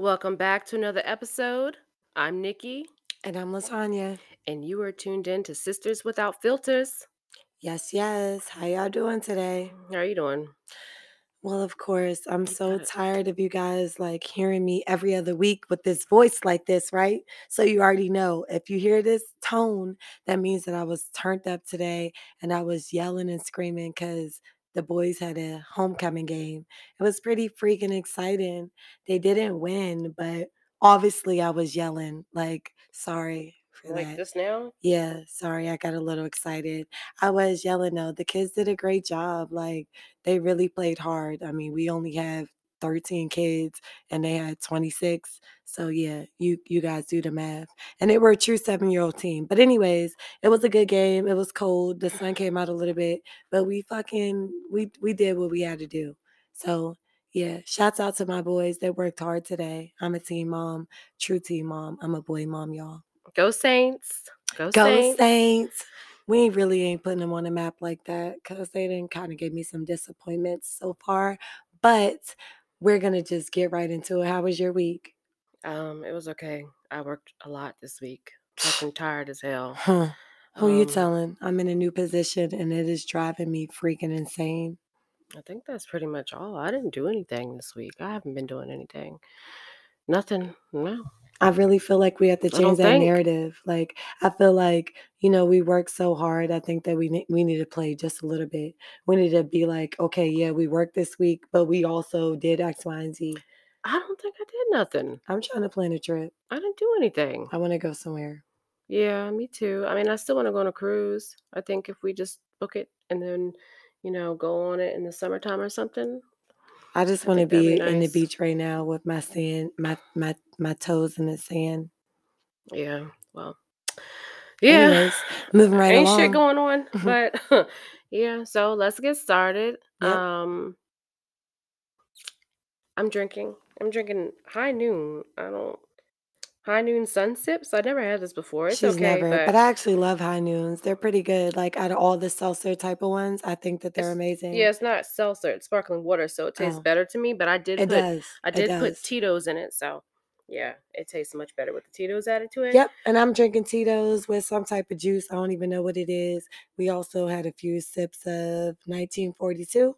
Welcome back to another episode. I'm Nikki, And I'm Lasagna. and you are tuned in to Sistas Without Filters. Yes, yes. How y'all doing today? How are you doing? Well, of course, I'm so tired of you guys like hearing me every other week with this voice like this, right? So you already know if you hear this tone, that means that I was turned up today and I was yelling and screaming because the boys had a homecoming game. It was pretty freaking exciting. They didn't win, but obviously I was yelling, like, sorry for Like that. this now? Yeah, sorry, I got a little excited. I was yelling though. The kids did a great job. Like they really played hard. I mean, we only have 13 kids and they had 26. So yeah, you you guys do the math. And they were a true seven-year-old team. But anyways, it was a good game. It was cold. The sun came out a little bit, but we fucking we we did what we had to do. So yeah, shouts out to my boys. They worked hard today. I'm a team mom, true team mom. I'm a boy mom, y'all. Go Saints. Go, Go Saints. Saints. We really ain't putting them on the map like that because they didn't kind of give me some disappointments so far. But we're gonna just get right into it. How was your week? Um, it was okay. I worked a lot this week. Fucking tired as hell. Huh. Who you Um, telling? I'm in a new position and it is driving me freaking insane. I think that's pretty much all. I didn't do anything this week. I haven't been doing anything. Nothing. No. I really feel like we have to change that think. narrative. Like I feel like you know we work so hard. I think that we ne- we need to play just a little bit. We need to be like, okay, yeah, we worked this week, but we also did X, Y, and Z. I don't think I did nothing. I'm trying to plan a trip. I didn't do anything. I want to go somewhere. Yeah, me too. I mean, I still want to go on a cruise. I think if we just book it and then, you know, go on it in the summertime or something. I just want to be be in the beach right now with my sand, my my my toes in the sand. Yeah. Well. Yeah. Anyways, moving right Ain't along. shit going on, but yeah. So let's get started. Yep. Um, I'm drinking. I'm drinking High Noon. I don't High Noon Sun Sips. I never had this before. It's She's okay, never, but but I actually love high noons. They're pretty good. Like out of all the seltzer type of ones, I think that they're it's amazing. yeah, it's not seltzer. It's sparkling water, so it tastes Oh, better to me. But I did it put does. I It did put does. Tito's in it, so yeah, it tastes much better with the Tito's added to it. Yep. And I'm drinking Tito's with some type of juice. I don't even know what it is. We also had a few sips of 1942.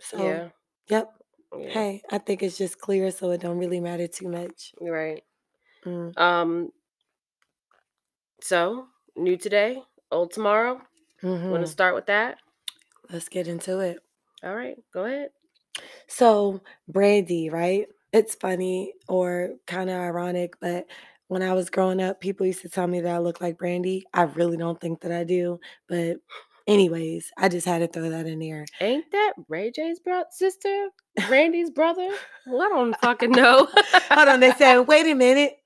So, Yeah, yep. yeah, Hey, I think it's just clear, so it don't really matter too much. you're right. Mm. Um, so new today, old tomorrow. Want to start with that? Let's get into it. All right, go ahead. So, Brandy, right? It's funny or kind of ironic, but when I was growing up, people used to tell me that I look like Brandy. I really don't think that I do. But, anyways, I just had to throw that in there. Ain't that Ray J's bro- sister? Randy's brother? Well, I don't fucking know. Hold on, they said, wait a minute.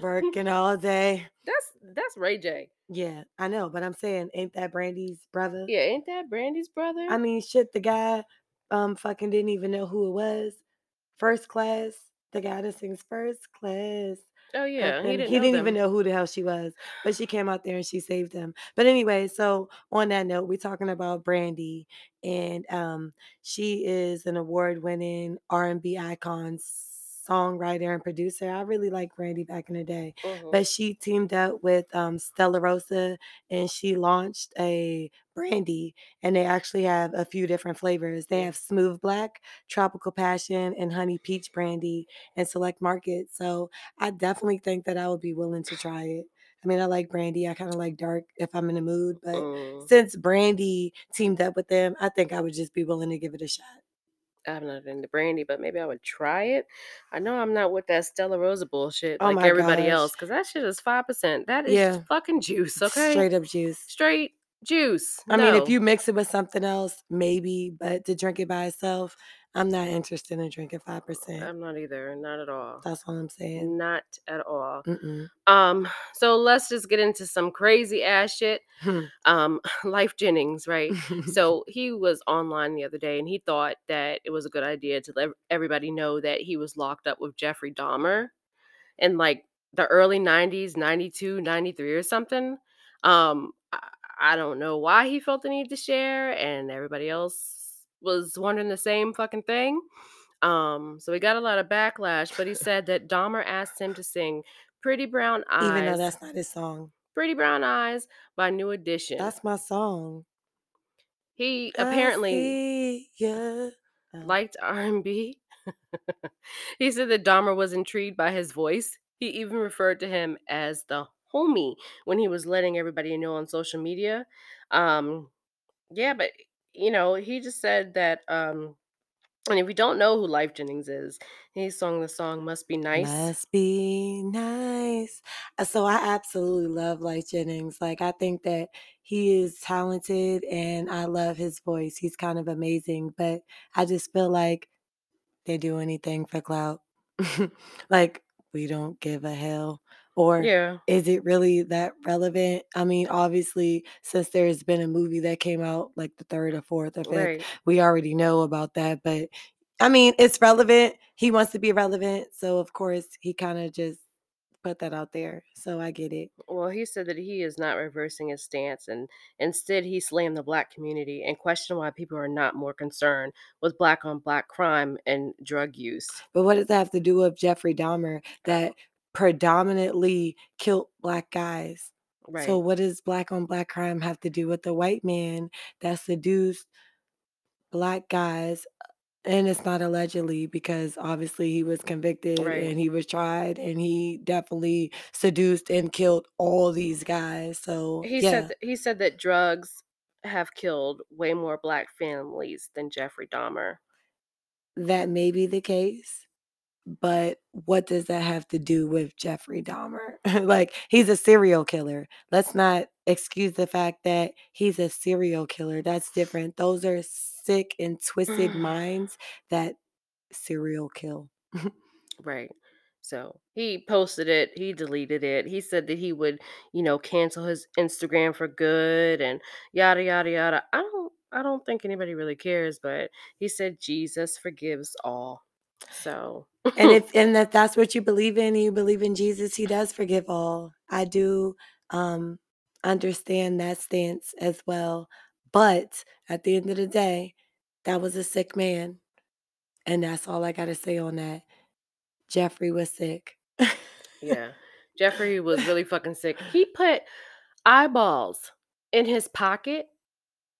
Working all day. that's that's Ray J. Yeah, I know, but I'm saying, ain't that Brandy's brother? Yeah, ain't that Brandy's brother? I mean, shit, the guy um fucking didn't even know who it was. First class, the guy that sings first class. oh yeah, he didn't he didn't even know who the hell she was, but she came out there and she saved him. But anyway, so on that note, we're talking about Brandy, and um, she is an award-winning R&B icon, songwriter, and producer. I really like Brandy back in the day, Mhm. but she teamed up with um, Stella Rosa, and she launched a brandy, and they actually have a few different flavors. They have smooth black, tropical passion, and honey peach brandy in select markets. So I definitely think that I would be willing to try it. I mean, I like brandy. I kind of like dark if I'm in the mood, but Mm, since Brandy teamed up with them, I think I would just be willing to give it a shot. I'm not into brandy, but maybe I would try it. I know I'm not with that Stella Rosa bullshit Oh like everybody gosh. else, because that shit is five percent. That is Yeah, fucking juice, okay? straight up juice. Straight juice. I mean, if you mix it with something else, maybe, but to drink it by itself, I'm not interested in drinking 5%. I'm not either. Not at all. That's all I'm saying. Not at all. Mm-mm. Um, so let's just get into some crazy ass shit. Hmm. Um, Lyfe Jennings, right? So he was online the other day and he thought that it was a good idea to let everybody know that he was locked up with Jeffrey Dahmer in like the early 90s, 92, 93 or something. Um, I, I don't know why he felt the need to share, and everybody else was wondering the same fucking thing. Um, so he got a lot of backlash, but he said that Dahmer asked him to sing Pretty Brown Eyes. Even though that's not his song. Pretty Brown Eyes by New Edition. That's my song. He apparently ya. Oh. liked R&B. he said that Dahmer was intrigued by his voice. He even referred to him as the homie when he was letting everybody know on social media. Um, yeah, but you know, he just said that um and if you don't know who Lyfe Jennings is, he sung the song Must Be Nice. Must be nice. Uh, So I absolutely love Lyfe Jennings. Like I think that he is talented and I love his voice. He's kind of amazing, but I just feel like they do anything for clout. like we don't give a hell. Or Yeah, is it really that relevant? I mean, obviously, since there's been a movie that came out like the third or fourth or fifth, right. we already know about that. But I mean, it's relevant. He wants to be relevant. So, of course, he kind of just put that out there. So, I get it. Well, he said that he is not reversing his stance and instead he slammed the black community and questioned why people are not more concerned with black on black crime and drug use. But what does that have to do with Jeffrey Dahmer that predominantly killed black guys? So, what does black on black crime have to do with the white man that seduced black guys And it's not allegedly because obviously he was convicted Right. and he was tried and he definitely seduced and killed all these guys. So, He said yeah, that, he said that drugs have killed way more black families than Jeffrey Dahmer. that may be the case. But what does that have to do with Jeffrey Dahmer? like, he's a serial killer. Let's not excuse the fact that he's a serial killer. That's different. Those are sick and twisted mm. minds that serial kill. Right. So he posted it, he deleted it. He said that he would, you know, cancel his Instagram for good and yada yada yada. I don't I don't think anybody really cares, but he said Jesus forgives all. So And if and that that's what you believe in, and you believe in Jesus, he does forgive all. I do um understand that stance as well. But at the end of the day, that was a sick man. And that's all I gotta say on that. Jeffrey was sick. yeah. Jeffrey was really fucking sick. He put eyeballs in his pocket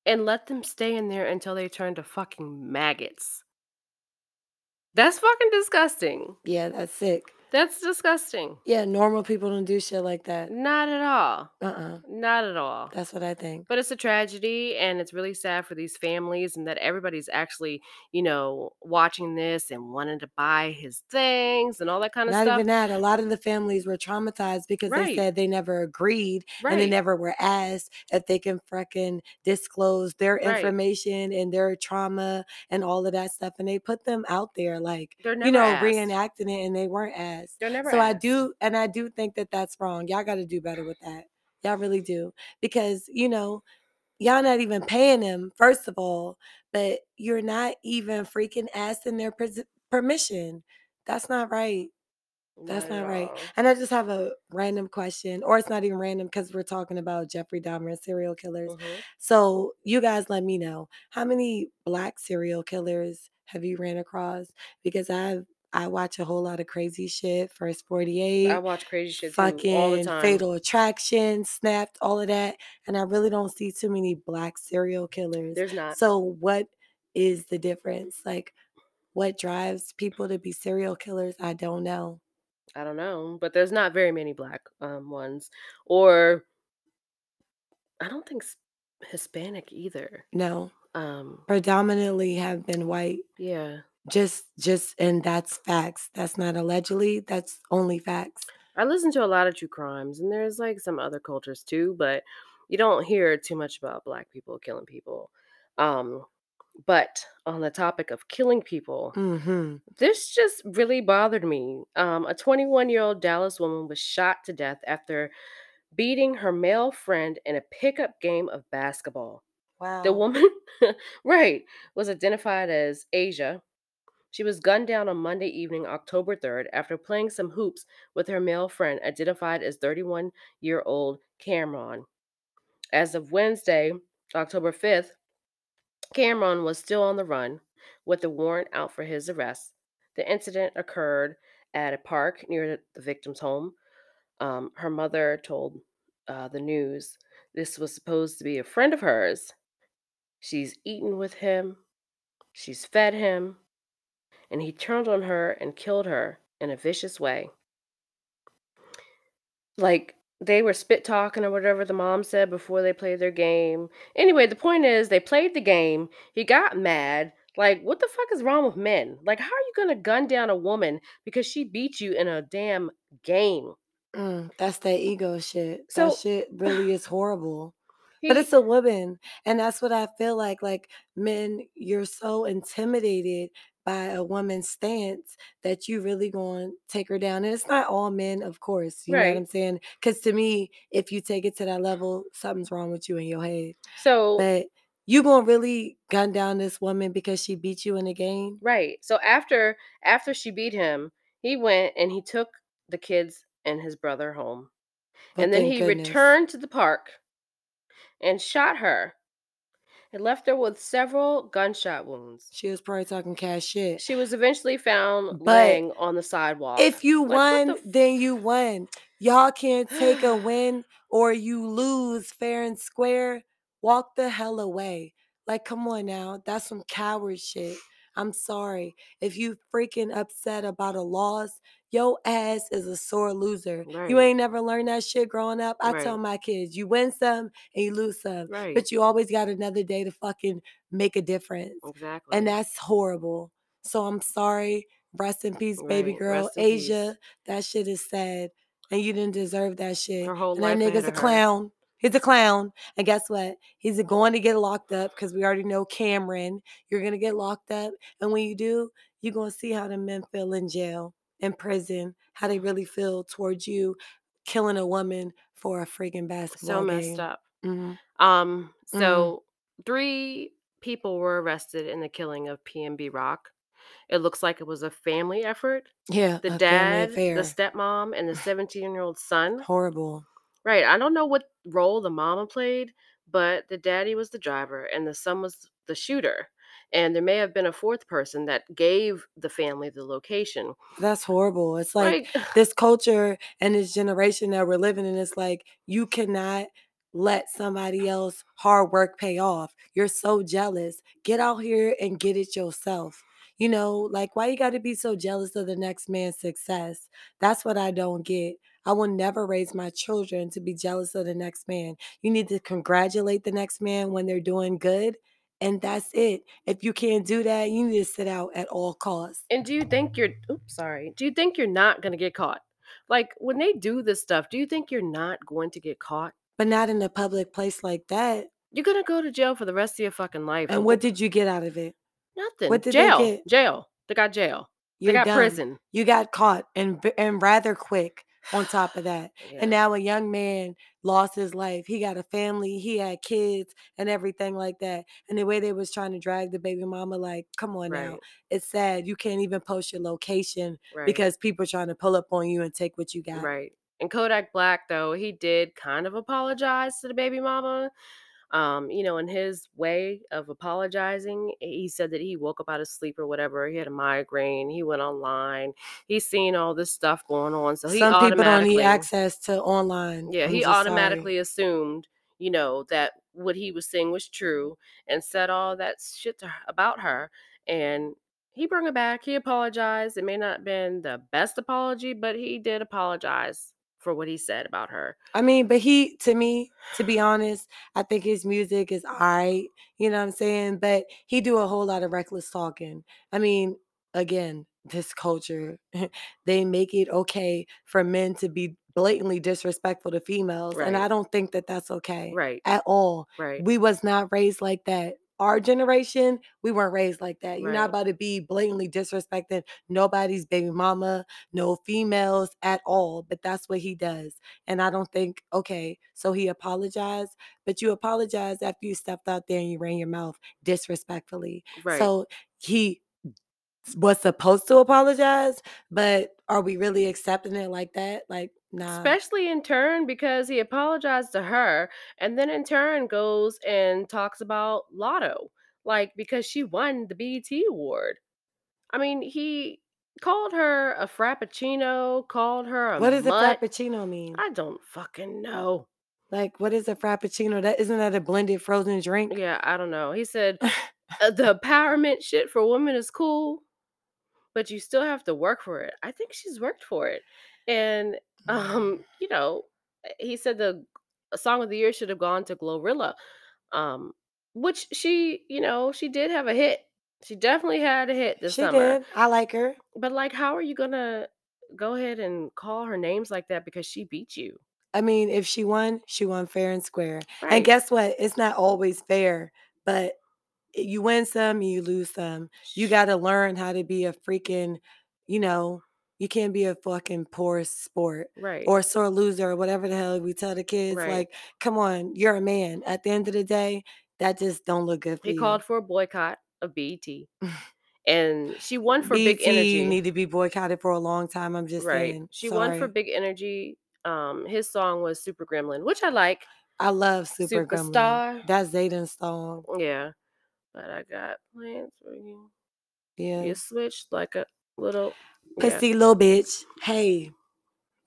and let them stay in there until they turned to fucking maggots. That's fucking disgusting. yeah, that's sick. That's disgusting. Yeah, normal people don't do shit like that. Not at all. Uh-uh. Not at all. That's what I think. But it's a tragedy and it's really sad for these families and that everybody's actually, you know, watching this and wanting to buy his things and all that kind of Not stuff. Not even that. A lot of the families were traumatized because they said they never agreed and they never were asked if they can frickin' disclose their Right. information and their trauma and all of that stuff. And they put them out there like, They're you know, asked. reenacting it and they weren't asked. They're never So I do, and I do think that that's wrong. Y'all got to do better with that. Y'all really do. Because, you know, y'all not even paying them, first of all, but you're not even freaking asking their pres- permission. That's not right. That's Not not right. all. And I just have a random question, or it's not even random because we're talking about Jeffrey Dahmer and serial killers. Mhm. So you guys let me know how many black serial killers have you ran across? Because I I watch a whole lot of crazy shit. First 48. I watch crazy shit too all the fucking. Fatal Attraction, Snapped, all of that. And I really don't see too many black serial killers. There's not. So what is the difference? Like what drives people to be serial killers? I don't know. I don't know, but there's not very many black um ones or I don't think Hispanic either. No. Um Predominantly have been white. yeah. Just just and that's facts. That's not allegedly, that's only facts. I listen to a lot of true crimes and there's like some other cultures too, but you don't hear too much about black people killing people. Um but on the topic of killing people, Mhm. this just really bothered me. Um, a 21 year old Dallas woman was shot to death after beating her male friend in a pickup game of basketball. Wow. The woman, right, was identified as Asia. She was gunned down on Monday evening, October 3rd, after playing some hoops with her male friend, identified as 31 year old Cameron. As of Wednesday, October 5th, Cameron was still on the run, with a warrant out for his arrest. The incident occurred at a park near the, victim's home. Um, her mother told uh, the news this was supposed to be a friend of hers. She's eaten with him, she's fed him, and he turned on her and killed her in a vicious way. Like they were spit talking or whatever the mom said before they played their game. Anyway, the point is they played the game. He got mad. Like, what the fuck is wrong with men? Like, how are you gonna gun down a woman because she beat you in a damn game? Mm, that's that ego shit. So that shit really is horrible. he, But it's a woman, and that's what I feel like. Like men, you're so intimidated by a woman's stance that you really going to take her down. And it's not all men, of course. You know what. I'm saying? Because to me, if you take it to that level, something's wrong with you in your head. So But you gonna really gun down this woman because she beat you in a game? right. So after after she beat him, he went and he took the kids and his brother home. Well, and then he goodness. returned to the park and shot her and left her with several gunshot wounds. She was probably talking cash shit. She was eventually found But laying on the sidewalk. If you Like, won, the f- then you won. Y'all can't take a win or you lose fair and square. Walk the hell away. Like, come on now. That's some coward shit. I'm sorry. If you freaking upset about a loss, your ass is a sore loser. You ain't never learned that shit growing up. I tell my kids, you win some and you lose some, Right. but you always got another day to fucking make a difference. Exactly. And that's horrible. So I'm sorry. Rest in peace, baby girl. Asia, peace. that shit is sad. And you didn't deserve that shit. Her whole And that life ahead nigga's a clown. He's a clown. And guess what? He's going to get locked up because we already know Cameron. You're going to get locked up. And when you do, you're going to see how the men feel in jail, in prison, how they really feel towards you killing a woman for a freaking basketball So messed game. up. Mhm. Um, so three people were arrested in the killing of PnB Rock. It looks like it was a family effort. Yeah, The dad, the stepmom, and the 17 year old son. Horrible. Right. I don't know what role the mama played, but the daddy was the driver and the son was the shooter. And there may have been a fourth person that gave the family the location. That's horrible. It's like Like, this culture and this generation that we're living in, it's like you cannot let somebody else hard work pay off. You're so jealous. Get out here and get it yourself. You know, like why you got to be so jealous of the next man's success? That's what I don't get. I will never raise my children to be jealous of the next man. You need to congratulate the next man when they're doing good, and that's it. If you can't do that, you need to sit out at all costs. and do you think you're, oops, sorry. Do you think you're not going to get caught? Like, when they do this stuff, do you think you're not going to get caught? But not in a public place like that. You're going to go to jail for the rest of your fucking life. And what did you get out of it? Nothing. what did they jail. get? Jail. They got jail. They got done. prison. You got caught and and rather quick on top of that. Yeah. And now a young man lost his life. He got a family, he had kids and everything like that. And the way they was trying to drag the baby mama like, come on now. It's sad. You can't even post your location Right. because people trying to pull up on you and take what you got. Right. And Kodak Black, though, he did kind of apologize to the baby mama. Um, you know, in his way of apologizing, he said that he woke up out of sleep or whatever. He had a migraine. He went online. He's seen all this stuff going on. So he Some people don't automatically, need access to online. yeah, I'm he just sorry. automatically assumed, you know, that what he was saying was true and said all that shit to her, about her. And he brought it back. He apologized. It may not have been the best apology, but he did apologize for what he said about her. I mean, but he, to me, to be honest, I think his music is alright. You know what I'm saying? But he do a whole lot of reckless talking. I mean, again, this culture, they make it okay for men to be blatantly disrespectful to females, and I don't think that that's okay Right. at all. Right. We was not raised like that. Our generation, we weren't raised like that. You're not about to be blatantly disrespecting nobody's baby mama, no females at all. But that's what he does. And I don't think, okay, so he apologized, but you apologized after you stepped out there and you ran your mouth disrespectfully. Right. So he was supposed to apologize, but are we really accepting it like that? Like, nah. Especially in turn because he apologized to her and then in turn goes and talks about Latto. like because she won the BET award. I mean, he called her a frappuccino, called her a What does a frappuccino mean? I don't fucking know. Like, what is a frappuccino? That isn't that a blended frozen drink? Yeah, I don't know. He said uh, the empowerment shit for women is cool, but you still have to work for it. I think she's worked for it. And um, you know, he said the song of the year should have gone to Glorilla. Um, which she, you know, she did have a hit. She definitely had a hit this she summer. did. I like her. But like how are you going to go ahead and call her names like that because she beat you? I mean, if she won, she won fair and square. Right. And guess what? It's not always fair, but you win some, you lose some. You got to learn how to be a freaking, you know, you can't be a fucking poor sport right. or sore loser or whatever the hell we tell the kids. Right. Like, come on, you're a man. At the end of the day, that just don't look good for he you. called for a boycott of BET. and she won for BET big energy. need to be boycotted for a long time. I'm just right. saying. She won for big energy. Um, his song was Super Gremlin, which I like. I love Super Gremlin. Superstar. That's Zayden's song. Yeah. But I got plans for you. Yeah. You switched like a little yeah. Pussy little bitch. Hey.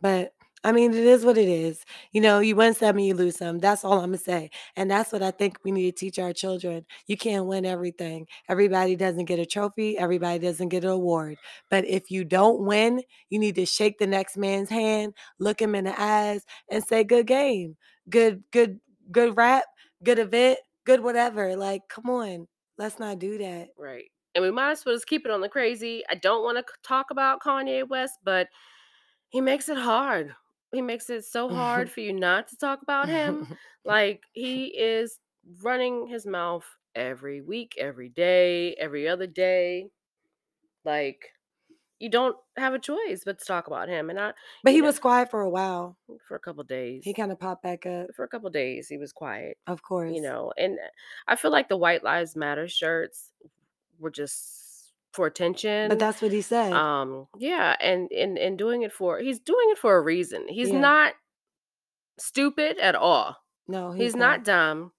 But I mean, it is what it is. You know, you win some and you lose some. That's all I'm going to say. And that's what I think we need to teach our children. You can't win everything. Everybody doesn't get a trophy, everybody doesn't get an award. But if you don't win, you need to shake the next man's hand, look him in the eyes, and say, good game, good, good, good rap, good event, good whatever. Like, come on. Let's not do that. Right. And we might as well just keep it on the crazy. I don't want to talk about Kanye West, but he makes it hard. He makes it so hard for you not to talk about him. like he is running his mouth every week, every day, every other day. Like you don't have a choice but to talk about him. And I But he know, was quiet for a while. for a couple days. He kind of popped back up, for a couple days he was quiet. of course. you know and i feel like the white lives matter shirts were just for attention But that's what he said. um yeah and and and doing it for he's doing it for a reason he's Yeah. not stupid at all no, he's, not dumb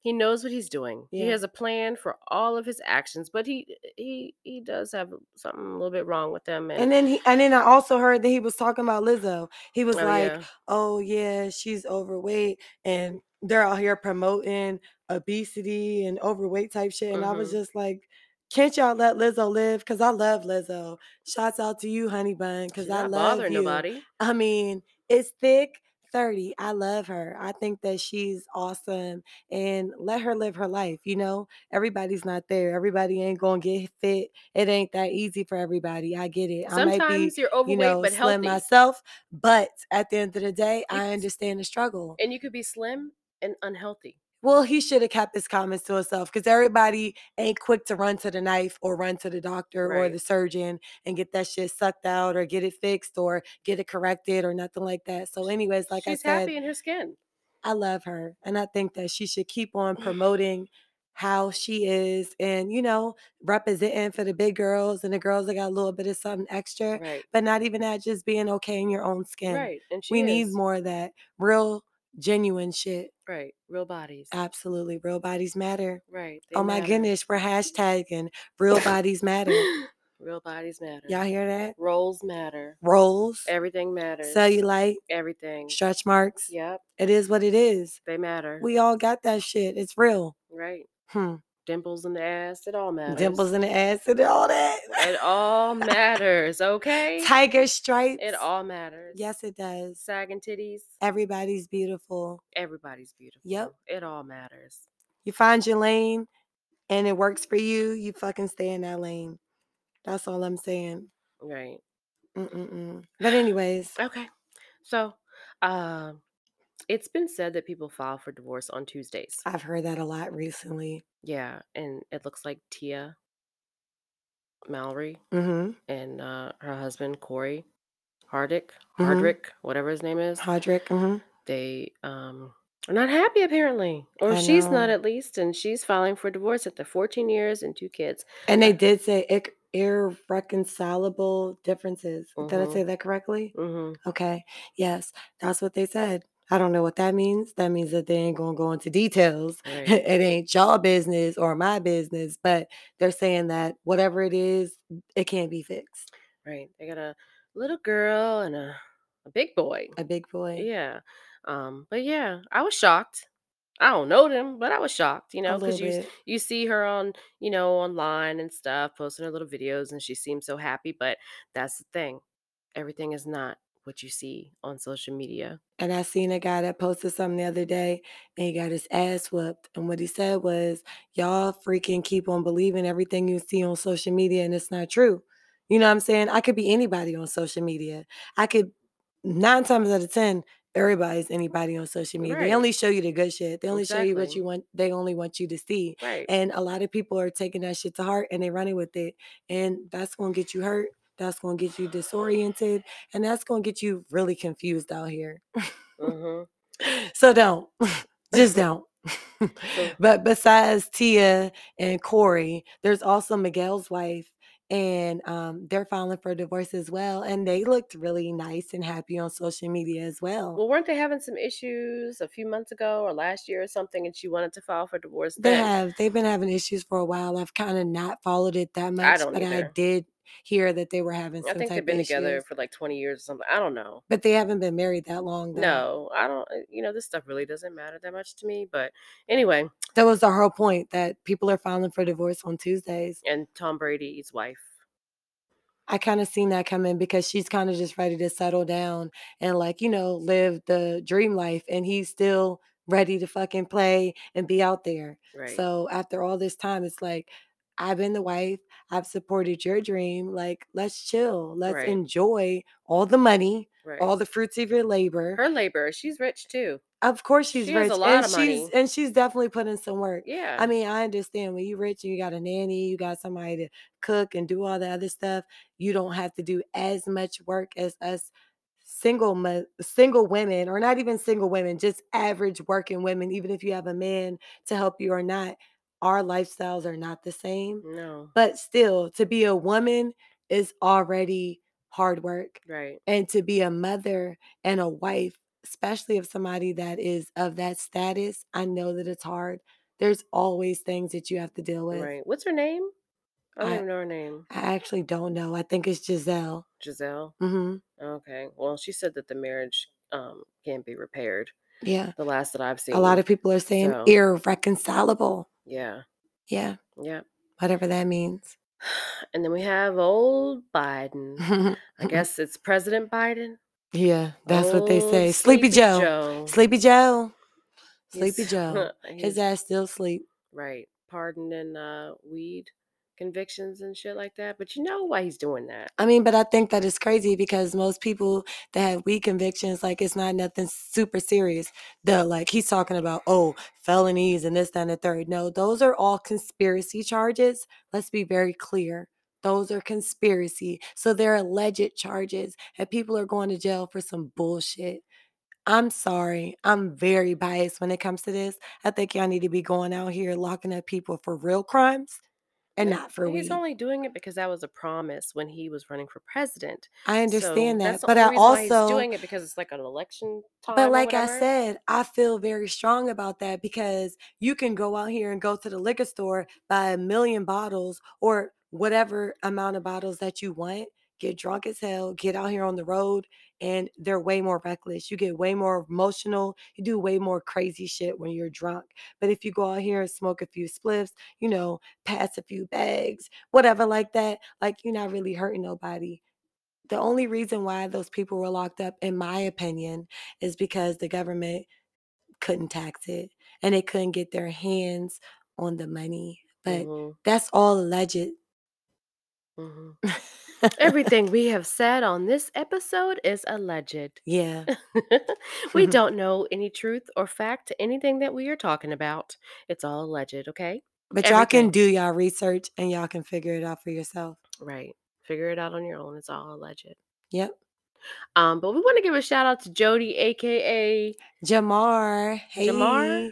he knows what he's doing he has a plan for all of his actions but he he he does have something a little bit wrong with them and, And then he and then I also heard that he was talking about Lizzo. He was oh, like, yeah. "Oh yeah, she's overweight and they're out here promoting obesity and overweight type shit." And I was Mhm. just like, "Can't y'all let Lizzo live? Cuz I love Lizzo. Shouts out to you, honey bun, She's I not love you." nobody I mean, it's thick 30. I love her. I think that she's awesome and let her live her life. You know, everybody's not there. Everybody ain't going to get fit. It ain't that easy for everybody. I get it. I might be, sometimes you're overweight you know, but slim healthy myself, but at the end of the day, I understand the struggle. and you could be slim and unhealthy Well, he should have kept his comments to himself because everybody ain't quick to run to the knife or run to the doctor or the surgeon and get that shit sucked out or get it fixed or get it corrected or nothing like that. So, anyways, like she's I said, She's happy in her skin I love her. And I think that she should keep on promoting how she is and, you know, representing for the big girls and the girls that got a little bit of something extra, right but not even that, just being okay in your own skin. right and she We need more of that real, genuine shit. right real bodies Absolutely. Real bodies matter. right they Oh my matter. goodness, we're hashtagging real bodies matter. real bodies matter Y'all hear that? roles matter Rolls, everything matters cellulite, everything stretch marks. yep It is what it is. they matter We all got that shit. It's real. right Hmm. Dimples in the ass it all matters Dimples in the ass and all that. it all matters okay Tiger stripes. it all matters Yes, it does. sagging titties Everybody's beautiful. everybody's beautiful Yep. it all matters You find your lane and it works for you, you fucking stay in that lane. That's all I'm saying. right Mm-mm-mm. But anyways, okay so um it's been said that people file for divorce on tuesdays I've heard that a lot recently. yeah and it looks like tia mallory Mm-hmm. and uh, her husband Corey Hardick, Mhm. Hardrick, whatever his name is. Hodrick. Mm-hmm. They um are not happy apparently, or I she's not at least, and she's filing for divorce after 14 years and two kids. And they did say ic- irreconcilable differences. Did I Mhm. say that correctly? hmm Okay. Yes, that's what they said. I don't know what that means. That means that they ain't gonna go into details. Right. it ain't y'all business or my business, but they're saying that whatever it is, it can't be fixed. Right. They got a little girl and a, a big boy. A big boy. Yeah. Um, but yeah, I was shocked. I don't know them, but I was shocked, you know, because you bit. you see her on, you know, online and stuff, posting her little videos, and she seems so happy. But that's the thing, everything is not what you see on social media. And I seen a guy that posted something the other day and he got his ass whooped. And what he said was, Y'all freaking keep on believing everything you see on social media and it's not true. You know what I'm saying? I could be anybody on social media. I could nine times out of ten, everybody's anybody on social media. They only show you the good shit. They only show you what you want, they only want you to see. Right. And a lot of people are taking that shit to heart and they're running with it. And that's gonna get you hurt. That's gonna get you disoriented. And that's gonna get you really confused out here. hmm So don't. Just don't. But besides Tia and Corey, there's also Miguel's wife, and um, they're filing for divorce as well. And they looked really nice and happy on social media as well. Well, weren't they having some issues a few months ago or last year or something, and she wanted to file for divorce? They then? have. They've been having issues for a while. I've kind of not followed it that much, I don't but I did hear that they were having I think type they've been together for like 20 years or something. I don't know. But they haven't been married that long, though. No, I don't. uh, You know, this stuff really doesn't matter that much to me. But anyway, That was the whole point that people are filing for divorce on Tuesdays. and Tom Brady's wife. I kind of seen that coming because she's kind of just ready to settle down and like, you know, live the dream life and he's still ready to fucking play and be out there. Right. So after all this time it's like I've been the wife, I've supported your dream, like let's chill. Let's Right. enjoy all the money, right. all the fruits of your labor. Her labor. She's rich too. of course she's she rich a lot and of she's money. and she's definitely putting some work. Yeah. I mean, I understand when you're rich and you got a nanny, you got somebody to cook and do all the other stuff. You don't have to do as much work as us single mo- single women, or not even single women, just average working women. Even if you have a man to help you or not, our lifestyles are not the same. no. But still, to be a woman is already hard work, Right. and to be a mother and a wife, especially of somebody that is of that status, I know that it's hard. There's always things that you have to deal with. Right. What's her name? I don't I- even know her name. I actually don't know. I think it's Gisele. Gisele. hmm Okay. Well, she said that the marriage um can't be repaired. Yeah. The last that I've seen. A lot of people are saying So- irreconcilable. Yeah. Yeah. Yeah. Whatever that means. And then we have old Biden. I guess it's President Biden. yeah, that's what they say. Sleepy, Joe. Joe. Sleepy Joe. Sleepy Joe. His ass still sleep. right. Pardoning uh weed convictions and shit like that. But you know why he's doing that. I mean, but I think that is crazy because most people that have weed convictions, like it's not nothing super serious. The like he's talking about, oh, felonies and this, that, and the third. No, those are all conspiracy charges. Let's be very clear. Those are conspiracy. So they're alleged charges, and people are going to jail for some bullshit. I'm sorry. I'm very biased when it comes to this. I think y'all need to be going out here locking up people for real crimes and not for real. He's weed. only doing it because that was a promise when he was running for president. I understand so that, but I also doing it because it's like an election time. But like I said, I feel very strong about that because you can go out here and go to the liquor store, buy a million bottles or whatever amount of bottles that you want, get drunk as hell, get out here on the road, and they're way more reckless. You get way more emotional. You do way more crazy shit when you're drunk. But if you go out here and smoke a few spliffs, you know, pass a few bags, whatever like that, like you're not really hurting nobody. The only reason why those people were locked up, in my opinion, is because the government couldn't tax it and they couldn't get their hands on the money. But Mhm, that's all alleged. mhm. Everything we have said on this episode is alleged. yeah. we don't know any truth or fact to anything that we are talking about. It's all alleged, okay? But y'all can do y'all research and y'all can figure it out for yourself. Right. Figure it out on your own. It's all alleged. Yep. Um, but we want to give a shout out to Jody, aka Jamar. Hey. Jamar?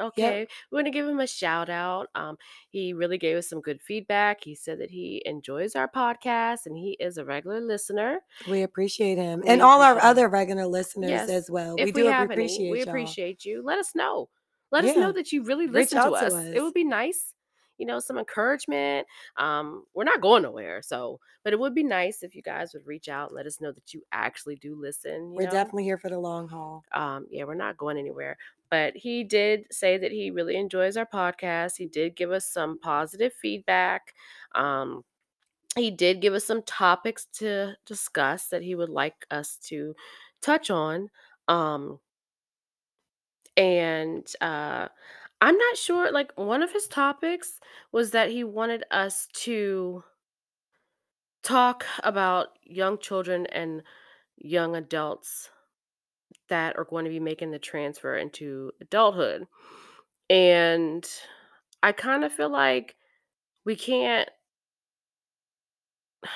Okay, Yep. we're gonna give him a shout out. Um, he really gave us some good feedback. He said that he enjoys our podcast and he is a regular listener. We appreciate him, and all our appreciate him. other regular listeners Yes, as well. We if we do ap have any, we appreciate y'all. appreciate you. Let us know. Let us know Yeah. that you really Reach listen to out to us. It us. would be nice, you know, some encouragement. Um, we're not going nowhere, so but it would be nice if you guys would reach out and let us know that you actually do listen, you We're know? definitely here for the long haul. Um, yeah, we're not going anywhere. But he did say that he really enjoys our podcast. He did give us some positive feedback. Um, he did give us some topics to discuss that he would like us to touch on. Um, and uh, I'm not sure, like, one of his topics was that he wanted us to talk about young children and young adults that are going to be making the transfer into adulthood. And I kind of feel like we can't,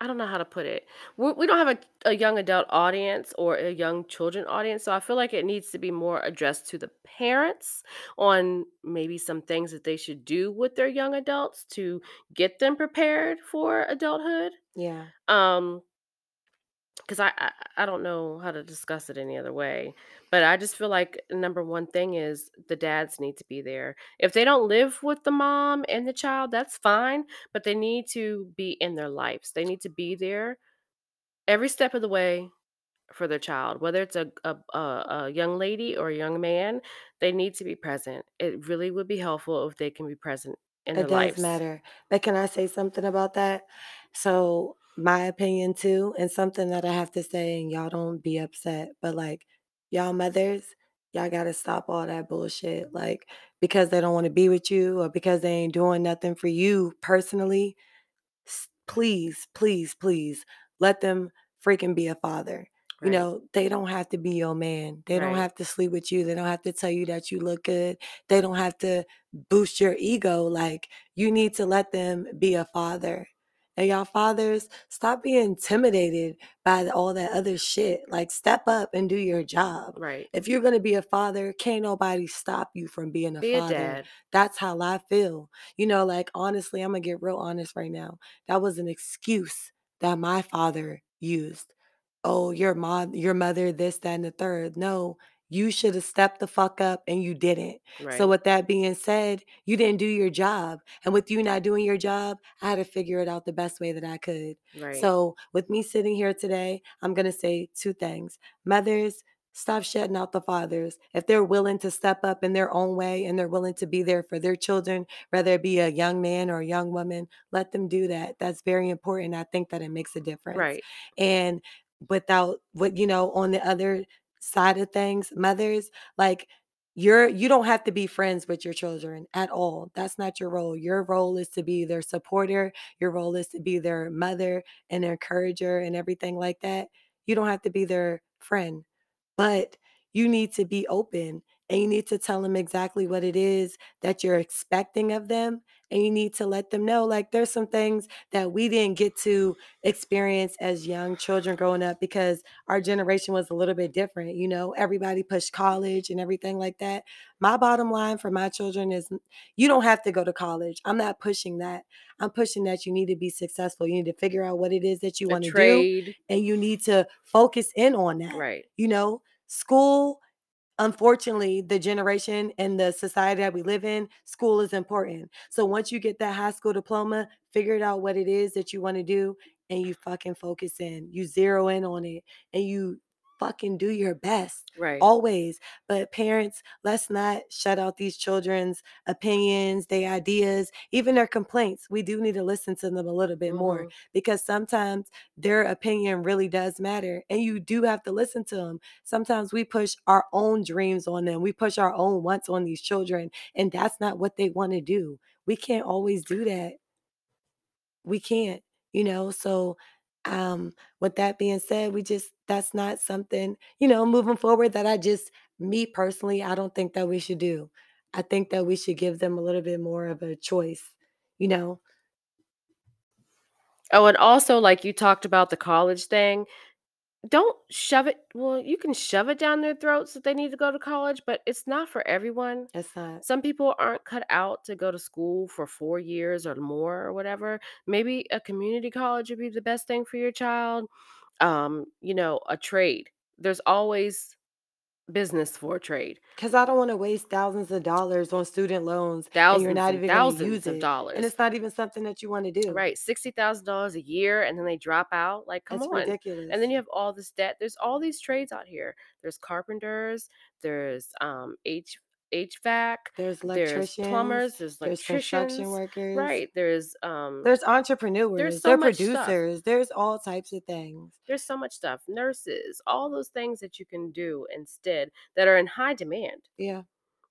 I don't know how to put it. We, we don't have a, a young adult audience or a young children audience. So I feel like it needs to be more addressed to the parents on maybe some things that they should do with their young adults to get them prepared for adulthood. Yeah. Um, because I, I I don't know how to discuss it any other way. But I just feel like number one thing is the dads need to be there. If they don't live with the mom and the child, that's fine. But they need to be in their lives. They need to be there every step of the way for their child, whether it's a a, a, a young lady or a young man. They need to be present. It really would be helpful if they can be present in It their does lives. matter. But can I say something about that? So, my opinion too, and something that I have to say, and y'all don't be upset, but like, y'all mothers, y'all gotta stop all that bullshit. Like, because they don't want to be with you or because they ain't doing nothing for you personally, please, please, please let them freaking be a father. You know, they don't have to be your man. They don't have to sleep with you. They don't have to tell you that you look good. They don't have to boost your ego. Like, you need to let them be a father. And y'all fathers, stop being intimidated by all that other shit. Like, step up and do your job. Right. If you're going to be a father, can't nobody stop you from being a Be a father. dad. That's how I feel. You know, like, honestly, I'm going to get real honest right now that was an excuse that my father used. Oh, your mom, your mother, this, that, and the third. No, you should have stepped the fuck up and you didn't. So, with that being said, you didn't do your job. And with you not doing your job, I had to figure it out the best way that I could. Right. So, with me sitting here today, I'm going to say two things. Mothers, stop shutting out the fathers. If they're willing to step up in their own way and they're willing to be there for their children, whether it be a young man or a young woman, let them do that. That's very important. I think that it makes a difference. Right. And without what you know, on the other side of things, mothers, like you're you don't have to be friends with your children at all. That's not your role. Your role is to be their supporter. Your role is to be their mother and encourager and everything like that. You don't have to be their friend but you need to be open and you need to tell them exactly what it is that you're expecting of them and you need to let them know like there's some things that we didn't get to experience as young children growing up because our generation was a little bit different you know everybody pushed college and everything like that. My bottom line for my children is you don't have to go to college. I'm not pushing that. I'm pushing that you need to be successful. You need to figure out what it is that you want to do and you need to focus in on that Right. you know, school, unfortunately, the generation and the society that we live in, school is important. So once you get that high school diploma, figure it out what it is that you want to do and you fucking focus in. You zero in on it and you fucking do your best Right. always. But parents, let's not shut out these children's opinions, their ideas, even their complaints. We do need to listen to them a little bit more Mhm. because sometimes their opinion really does matter and you do have to listen to them. Sometimes we push our own dreams on them. We push our own wants on these children and that's not what they want to do. We can't always do that. We can't, you know? So um with that being said, we just that's not something, you know, moving forward that I just me personally, I don't think that we should do. I think that we should give them a little bit more of a choice, you know? Oh, and also, like you talked about the college thing, Don't shove it well, you can shove it down their throats that they need to go to college, but it's not for everyone. It's not. Some people aren't cut out to go to school for 4 years or more or whatever. Maybe a community college would be the best thing for your child. Um, you know, a trade. There's always business for trade. Because I don't wanna waste thousands of dollars on student loans, and you're Thousands not and even use thousands of it, and dollars. it's not even something that you wanna do. Right, $60,000 a year, and then they drop out, like, come on. And then you have all this debt. There's all these trades out here. There's carpenters, there's, um, H HVAC, There's there's plumbers, there's there's construction electricians, workers. right, there's, um There's there's entrepreneurs, so there are much stuff. producers, there's all types of things. There's so much stuff. Nurses, all those things that you can do instead that are in high demand, Yeah.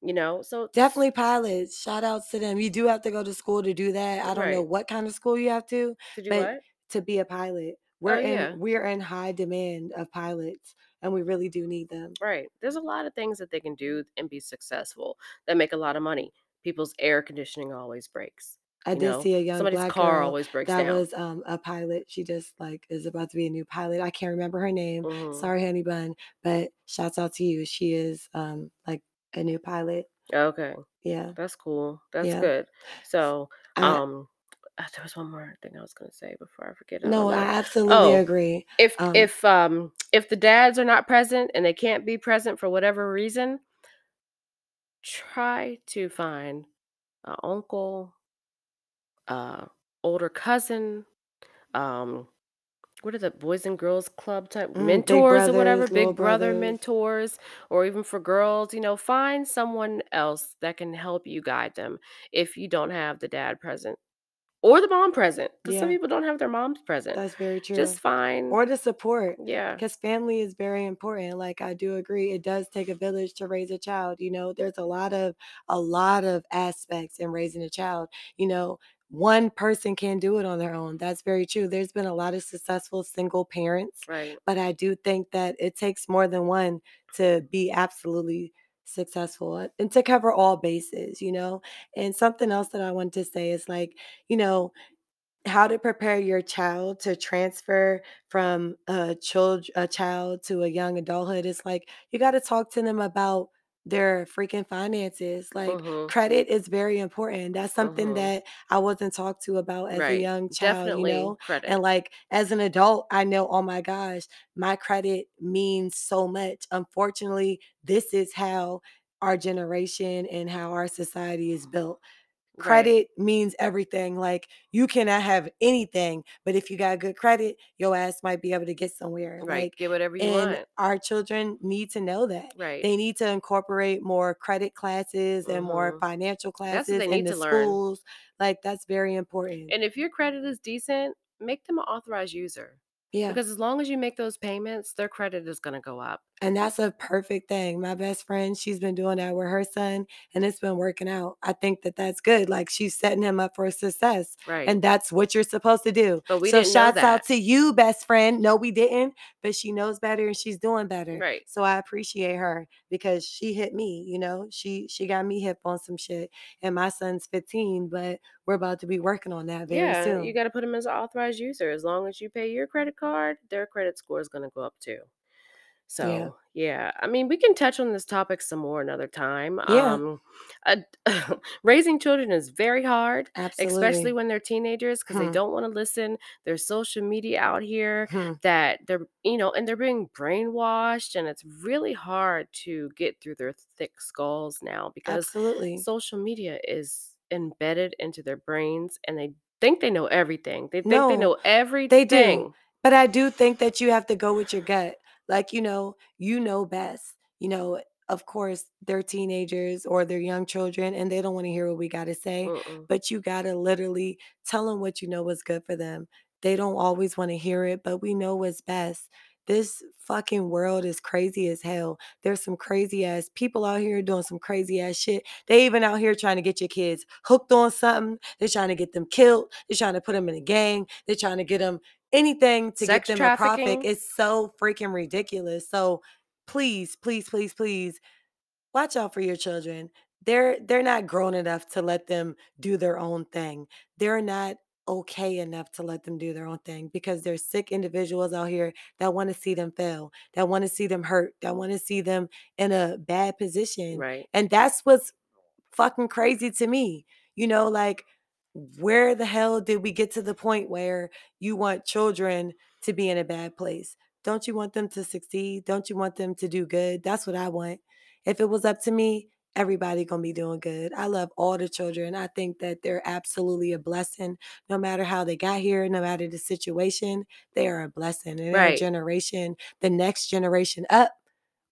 you know? So Definitely pilots, shout outs to them. You do have to go to school to do that. I don't know what kind of school you have to, To do what? to be a pilot. We're Oh, in yeah. we're in high demand of pilots, and we really do need them. Right. There's a lot of things that they can do and be successful that make a lot of money. People's air conditioning always breaks, I you did know? see a young Somebody's black car girl always breaks that down. was, um, a pilot. She just, like, is about to be a new pilot. I can't remember her name. Mhm. Sorry, honey bun, but shouts out to you. She is, um, like, a new pilot. Okay. Yeah. That's cool. That's Yeah. good. So, um, uh, there was one more thing I was gonna say before I forget, I No, I absolutely Oh, agree. if Um if, um, if the dads are not present and they can't be present for whatever reason try to find a uncle uh, older cousin, um, what are the Boys and Girls Club type Mm, mentors or whatever, big brother brothers. mentors, or even for girls, you know, find someone else that can help you guide them if you don't have the dad present or the mom present, 'cause some Yeah. people don't have their moms present. That's very true. Just fine. Or the support, Yeah. Because family is very important, like, I do agree, it does take a village to raise a child, you know? There's a lot of a lot of aspects in raising a child, you know? One person can't do it on their own, that's very true. There's been a lot of successful single parents, Right. but I do think that it takes more than one to be absolutely successful, uh, and to cover all bases, you know? And something else that I wanted to say is, like, you know, how to prepare your child to transfer from a child a child to a young adulthood is, like, you gotta talk to them about their freaking finances, like, Mhm. credit is very important. That's something Mhm. that I wasn't talked to about as a young child, you know? credit. And, like, as an adult, I know, oh my gosh, my credit means so much. Unfortunately, this is how our generation and how our society is built. Right. Credit means everything, like, you cannot have anything, but if you got good credit, your ass might be able to get somewhere, Right, like, get whatever you and want. our children need to know that. Right. They need to incorporate more credit classes and more Mhm. financial classes in the to learn. schools, like, that's very important. And if your credit is decent, make them an authorized user, Yeah. because as long as you make those payments, their credit is gonna go up. And that's a perfect thing. My best friend, she's been doing that with her son, and it's been working out. I think that that's good, like, she's setting him up for success, Right. and that's what you're supposed to do. But we So didn't know shouts out to you, best friend. No, we didn't, but she knows better and she's doing better. Right. So I appreciate her because she hit me, you know? She she got me hip on some shit, and my son's 15, but we're about to be working on that very Yeah, you gotta put 'em as a authorized user. As long as you pay your credit card, their credit score is gonna go up too. Yeah. So, yeah, I mean, we can touch on this topic some more another time. Yeah. Um, raising children is very hard, especially Absolutely. when they're teenagers 'cause they Hmm. don't wanna listen. There's social media out here Hmm. that they're you know, and they're being brainwashed, and it's really hard to get through their thick skulls now because Absolutely. social media is embedded into their brains, and they think they know everything. They think they No, know they do, everything. but I do think that you have to go with your gut. Like, you know, you know best. You know, of course, they're teenagers or they're young children, and they don't wanna hear what we gotta say, Mm-mm. but you gotta literally tell them what you know is good for them. They don't always wanna hear it, but we know what's best. This fucking world is crazy as hell. There's some crazy ass people out here doing some crazy ass shit. They even out here trying to get your kids hooked on something. They're trying to get them killed. They're trying to put them in a gang. They're trying to get 'em anything to get them a profit. It's so freaking ridiculous. So, please, please, please, please watch out for your children. They're they're not grown enough to let them do their own thing. They're not okay enough to let them do their own thing because there's sick individuals out here that want to see them fail, that want to see them hurt, that want to see them in a bad position. Right. And that's what's fucking crazy to me. You know, like where the hell did we get to the point where you want children to be in a bad place? Don't you want them to succeed? Don't you want them to do good? That's what I want. If it was up to me, everybody going to be doing good. I love all the children. I think that they're absolutely a blessing no matter how they got here, no matter the situation, they are a blessing. And Right. generation, the next generation up,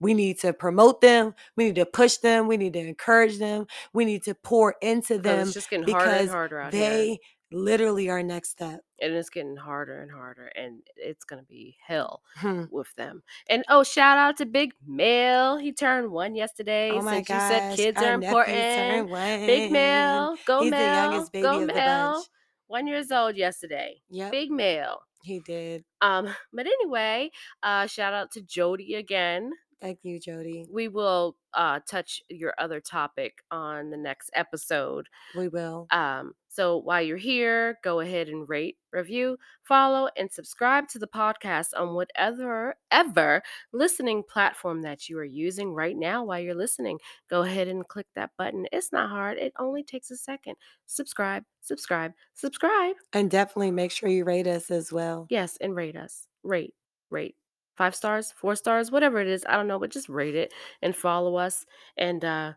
we need to promote them. We need to push them. We need to encourage them. We need to pour into them it's just getting harder and because harder out here. they literally are next step. And it's getting harder and harder, and it's gonna be hell Hmm. with them. And oh, shout out to Big Mel. He turned one yesterday. Oh my Since you said gosh, kids are important. Big Mel, go He's the youngest baby go of the bunch. One years old yesterday. Yep, Big Mel. he did. Um, but anyway, uh, shout out to Jody again. Thank you, Jody. We will uh touch your other topic on the next episode. We will. Um, so while you're here, go ahead and rate, review, follow, and subscribe to the podcast on whatever ever listening platform that you are using right now while you're listening. Go ahead and click that button. It's not hard. It only takes a second. Subscribe, subscribe, subscribe. And definitely make sure you rate us as well. Yes, and rate us. Rate, rate. Five stars, four stars, whatever it is. I don't know, but just rate it and follow us and uh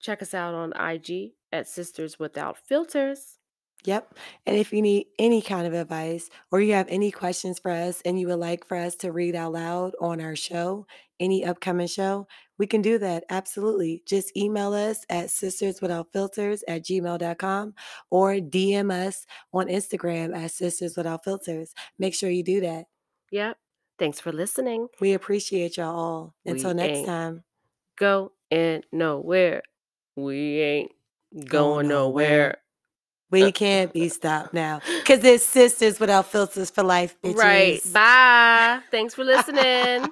check us out on IG at Sistas Without Filters. Yep. And if you need any kind of advice or you have any questions for us and you would like for us to read out loud on our show, any upcoming show, we can do that. Absolutely. Just email us at sistaswithoutfilters at gmail.com or DM us on Instagram at Sistas Without Filters. Make sure you do that. Yep. Thanks for listening. We appreciate y'all all. Until We next ain't time. Go in nowhere. We ain't going nowhere. nowhere. We uh, can't be stopped now because it's Sistas Without Filters for life, bitches. Right. Bye. Thanks for listening.